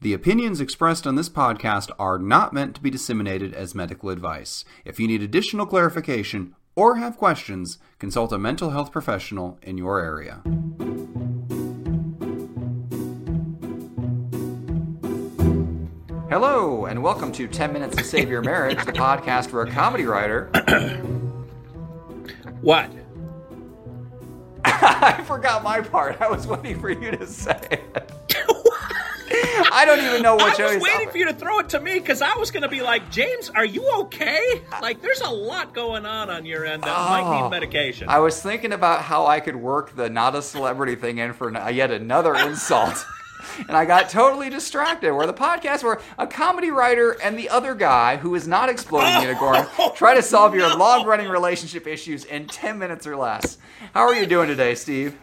The opinions expressed on this podcast are not meant to be disseminated as medical advice. If you need additional clarification or have questions, consult a mental health professional in your area. Hello, and welcome to 10 Minutes to Save Your Marriage, the podcast for a comedy writer. What? I forgot my part. I was waiting for you to say it. I don't even know what I show was waiting for you to throw it to me because I was going to be like, James, are you okay? Like, there's a lot going on on your end that might Oh. need medication. I was thinking about how I could work the not a celebrity thing in for n- yet another insult. And I got totally distracted. Where the podcast where a comedy writer and the other guy who is not exploding the unicorn try to solve your long running relationship issues in 10 minutes or less. How are you doing today, Steve?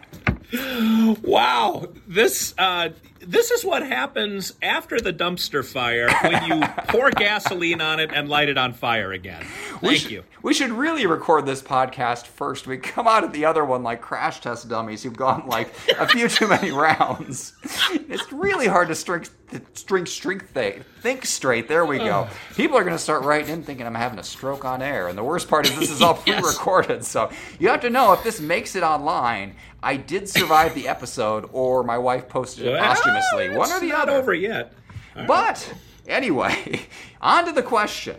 wow, this uh, this is what happens after the dumpster fire when you pour gasoline on it and light it on fire again. We Thank should- you. We should really record this podcast first. We come out of the other one like crash test dummies who've gone like a few too many rounds. It's really hard to string, string, strength th- think straight. There we go. People are going to start writing in thinking I'm having a stroke on air. And the worst part is this is all Yes. pre-recorded. So you have to know if this makes it online, I did survive the episode or my wife posted it Well, posthumously. One or the not other. over yet. But anyway, on to the question.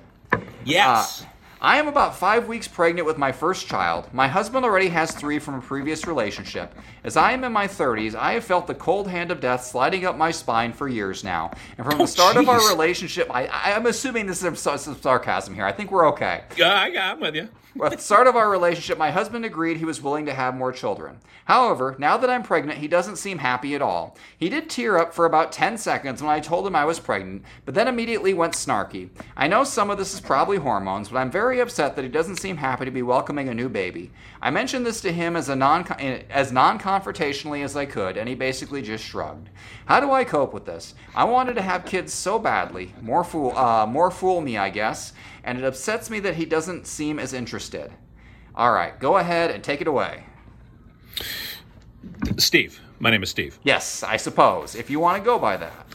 Yes. Uh, I am about five weeks pregnant with my first child. My husband already has three from a previous relationship. As I am in my 30s, I have felt the cold hand of death sliding up my spine for years now. And from the oh, start of our relationship, I, I'm assuming this is some, some, sarcasm here. I think we're okay. Yeah, I got I'm with you. At the start of our relationship, my husband agreed he was willing to have more children. However, now that I'm pregnant, he doesn't seem happy at all. He did tear up for about 10 seconds when I told him I was pregnant, but then immediately went snarky. I know some of this is probably hormones, but I'm very upset that he doesn't seem happy to be welcoming a new baby. I mentioned this to him as a non as non-confrontationally as I could, and he basically just shrugged. How do I cope with this? I wanted to have kids so badly. More fool uh, more fool me, I guess, and it upsets me that he doesn't seem as interested. All right, go ahead and take it away. Steve. My name is Steve. Yes, I suppose, if you want to go by that.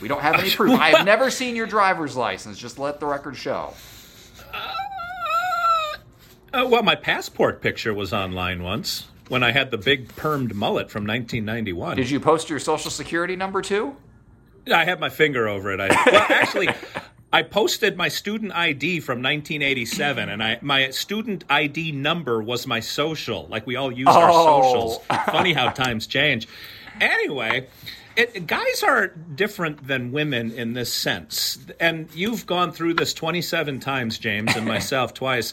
We don't have any proof. I have never seen your driver's license. Just let the record show. Uh, well, my passport picture was online once when I had the big permed mullet from 1991. Did you post your social security number too? I had my finger over it. I, well, actually, I posted my student ID from 1987, and I my student ID number was my social. Like we all use our Oh. socials. Funny how times change. Anyway. It, guys are different than women in this sense. And you've gone through this 27 times, James, and myself twice.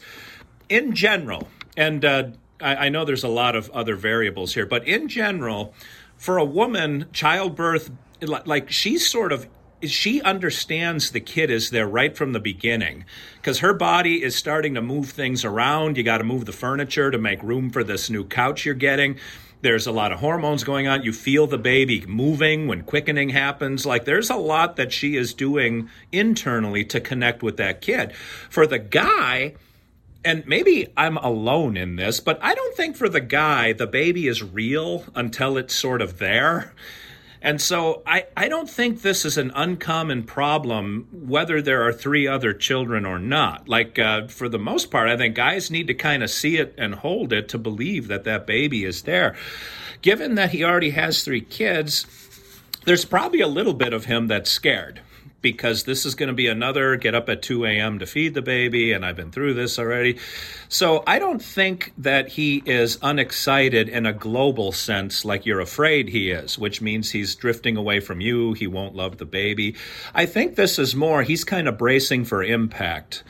In general, and uh, I, I know there's a lot of other variables here, but in general, for a woman, childbirth, like she's sort of she understands the kid is there right from the beginning because her body is starting to move things around. You got to move the furniture to make room for this new couch you're getting. There's a lot of hormones going on. You feel the baby moving when quickening happens. Like there's a lot that she is doing internally to connect with that kid. For the guy, and maybe I'm alone in this, but I don't think for the guy the baby is real until it's sort of there. And so I, I don't think this is an uncommon problem, whether there are three other children or not. Like, uh, for the most part, I think guys need to kind of see it and hold it to believe that that baby is there. Given that he already has three kids, there's probably a little bit of him that's scared because this is going to be another get up at 2 a.m. to feed the baby, and I've been through this already. So I don't think that he is unexcited in a global sense like you're afraid he is, which means he's drifting away from you, he won't love the baby. I think this is more, he's kind of bracing for impact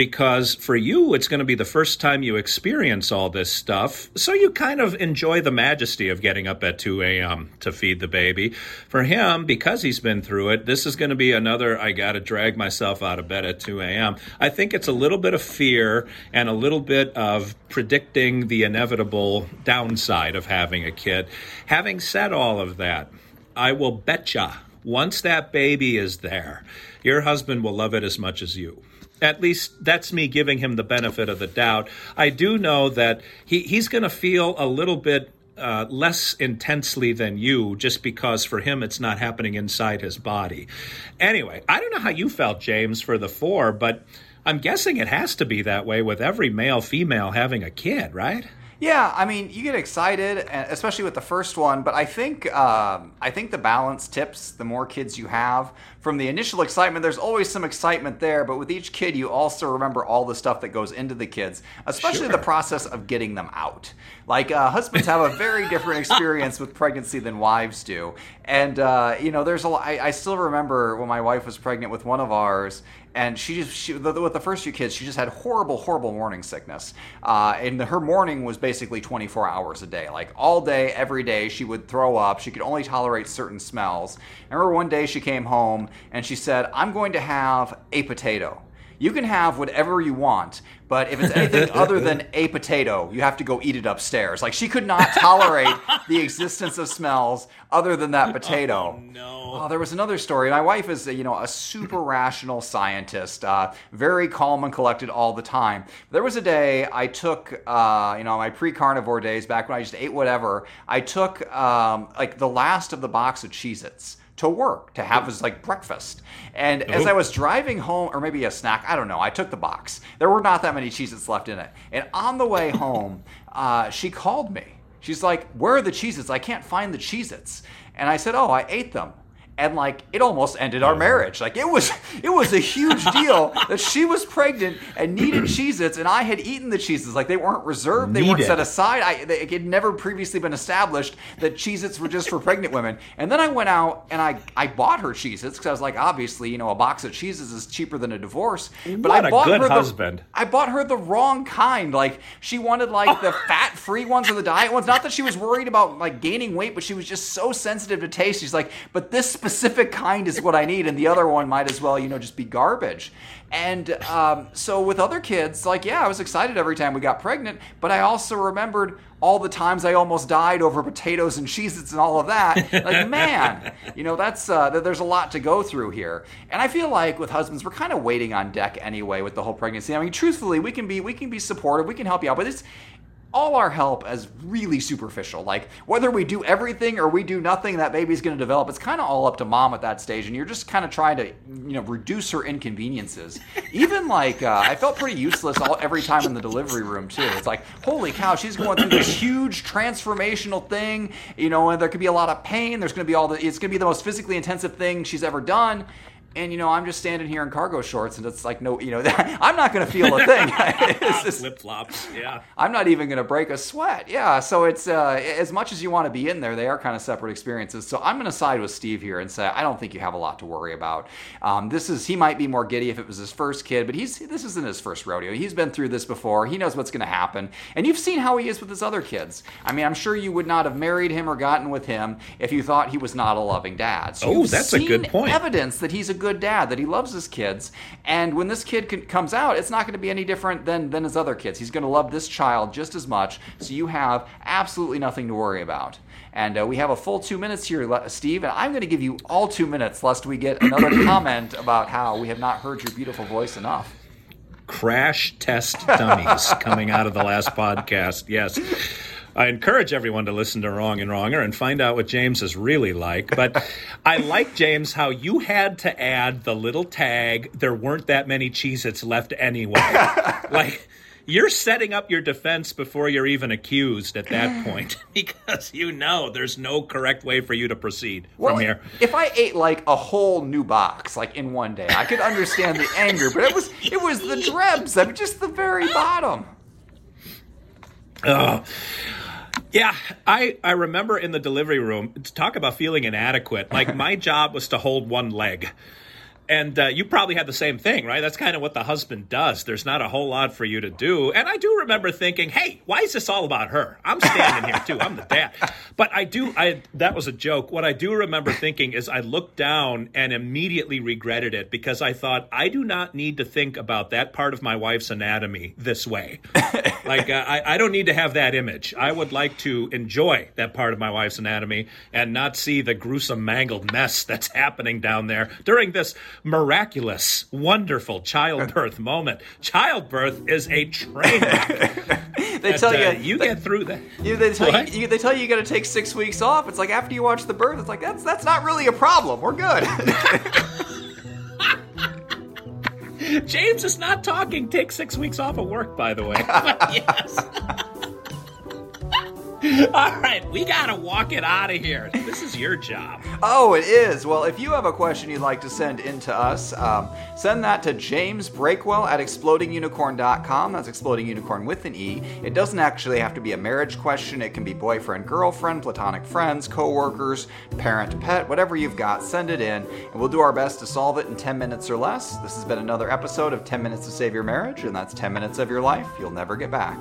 because for you, it's going to be the first time you experience all this stuff. So you kind of enjoy the majesty of getting up at 2 a.m. to feed the baby. For him, because he's been through it, this is going to be another I got to drag myself out of bed at 2 a.m. I think it's a little bit of fear and a little bit of predicting the inevitable downside of having a kid. Having said all of that, I will betcha once that baby is there, your husband will love it as much as you. At least that's me giving him the benefit of the doubt. I do know that he, he's going to feel a little bit uh, less intensely than you, just because for him it's not happening inside his body. Anyway, I don't know how you felt, James, for the four, but I'm guessing it has to be that way with every male female having a kid, right? Yeah, I mean, you get excited, especially with the first one. But I think um, I think the balance tips the more kids you have. From the initial excitement, there's always some excitement there, but with each kid, you also remember all the stuff that goes into the kids, especially sure. the process of getting them out. Like uh, husbands have a very different experience with pregnancy than wives do, and uh, you know, there's a. I, I still remember when my wife was pregnant with one of ours, and she just she, with the first few kids she just had horrible horrible morning sickness. Uh, and her morning was basically 24 hours a day. Like all day every day she would throw up. She could only tolerate certain smells. I remember one day she came home and she said i'm going to have a potato you can have whatever you want, but if it's anything other than a potato, you have to go eat it upstairs. Like she could not tolerate the existence of smells other than that potato. Oh, no. Oh, there was another story. My wife is, you know, a super rational scientist, uh, very calm and collected all the time. There was a day I took, uh, you know, my pre-carnivore days back when I just ate whatever. I took um, like the last of the box of Cheez-Its to work to have as like breakfast. And as I was driving home, or maybe a snack, I don't know, I took the box. There were not that many Cheez-Its left in it. And on the way home, uh, she called me. She's like, Where are the Cheez-Its? I can't find the Cheez-Its. And I said, Oh, I ate them and like it almost ended our marriage. Like it was it was a huge deal that she was pregnant and needed Cheez-Its and I had eaten the Cheez-Its. Like they weren't reserved, they weren't set aside. I they, it had never previously been established that Cheez-Its were just for pregnant women. And then I went out and I I bought her Cheez-Its because I was like, obviously, you know, a box of Cheez-Its is cheaper than a divorce. But what I bought a good her husband. The, I bought her the wrong kind. Like she wanted like the fat-free ones or the diet ones. Not that she was worried about like gaining weight, but she was just so sensitive to taste. She's like, but this specific kind is what I need, and the other one might as well, you know, just be garbage. And um, so with other kids, like, yeah, I was excited every time we got pregnant, but I also remembered all the times I almost died over potatoes and Cheez-Its and all of that. Like, man, you know, that's uh, there's a lot to go through here. And I feel like with husbands, we're kind of waiting on deck anyway with the whole pregnancy. I mean, truthfully, we can be we can be supportive, we can help you out, but it's all our help is really superficial. Like whether we do everything or we do nothing, that baby's going to develop. It's kind of all up to mom at that stage, and you're just kind of trying to, you know, reduce her inconveniences. Even like uh, I felt pretty useless all every time in the delivery room too. It's like holy cow, she's going through this huge transformational thing, you know, and there could be a lot of pain. There's going to be all the. It's going to be the most physically intensive thing she's ever done, and you know i'm just standing here in cargo shorts and it's like no you know i'm not going to feel a thing. Flip flops yeah. I'm not even going to break a sweat. Yeah so it's uh, as much as you want to be in there they are kind of separate experiences. So i'm going to side with steve here and say i don't think you have a lot to worry about. Um, this is he might be more giddy if it was his first kid but he's this isn't his first rodeo. He's been through this before. He knows what's going to happen. And you've seen how he is with his other kids. I mean i'm sure you would not have married him or gotten with him if you thought he was not a loving dad. So oh that's a good point. evidence that he's a good dad, that he loves his kids. And when this kid can, comes out, it's not going to be any different than, than his other kids. He's going to love this child just as much. So you have absolutely nothing to worry about. And uh, we have a full two minutes here, Steve, and I'm going to give you all two minutes lest we get another comment about how we have not heard your beautiful voice enough. Crash test dummies coming out of the last podcast. Yes. I encourage everyone to listen to Wrong and Wronger and find out what James is really like. But I like, James, how you had to add the little tag, there weren't that many Cheez Its left anyway. like, you're setting up your defense before you're even accused at that point because you know there's no correct way for you to proceed well, from here. If I ate like a whole new box like in one day, I could understand the anger, but it was it was the drebs, I mean just the very bottom. Oh. Yeah, I, I remember in the delivery room, talk about feeling inadequate. Like my job was to hold one leg and uh, you probably had the same thing, right? That's kind of what the husband does. There's not a whole lot for you to do. And I do remember thinking, hey, why is this all about her? I'm standing here too. I'm the dad. But I do, I that was a joke. What I do remember thinking is I looked down and immediately regretted it because I thought, I do not need to think about that part of my wife's anatomy this way. like, uh, I, I don't need to have that image. I would like to enjoy that part of my wife's anatomy and not see the gruesome, mangled mess that's happening down there during this miraculous, wonderful childbirth moment. Childbirth is a train wreck. they tell uh, you you they, get through that. you, they tell What? you, you they tell you you got to take six weeks off. It's like after you watch the birth, it's like that's that's not really a problem. We're good. James is not talking. Take six weeks off of work, by the way. yes. All right, we gotta walk it out of here. This is your job. Oh, it is. Well, if you have a question you'd like to send in to us, um, send that to James Breakwell at explodingunicorn.com. That's exploding unicorn with an E. It doesn't actually have to be a marriage question. It can be boyfriend, girlfriend, platonic friends, coworkers, parent, pet, whatever you've got. Send it in, and we'll do our best to solve it in 10 minutes or less. This has been another episode of 10 Minutes to Save Your Marriage, and that's 10 minutes of your life you'll never get back.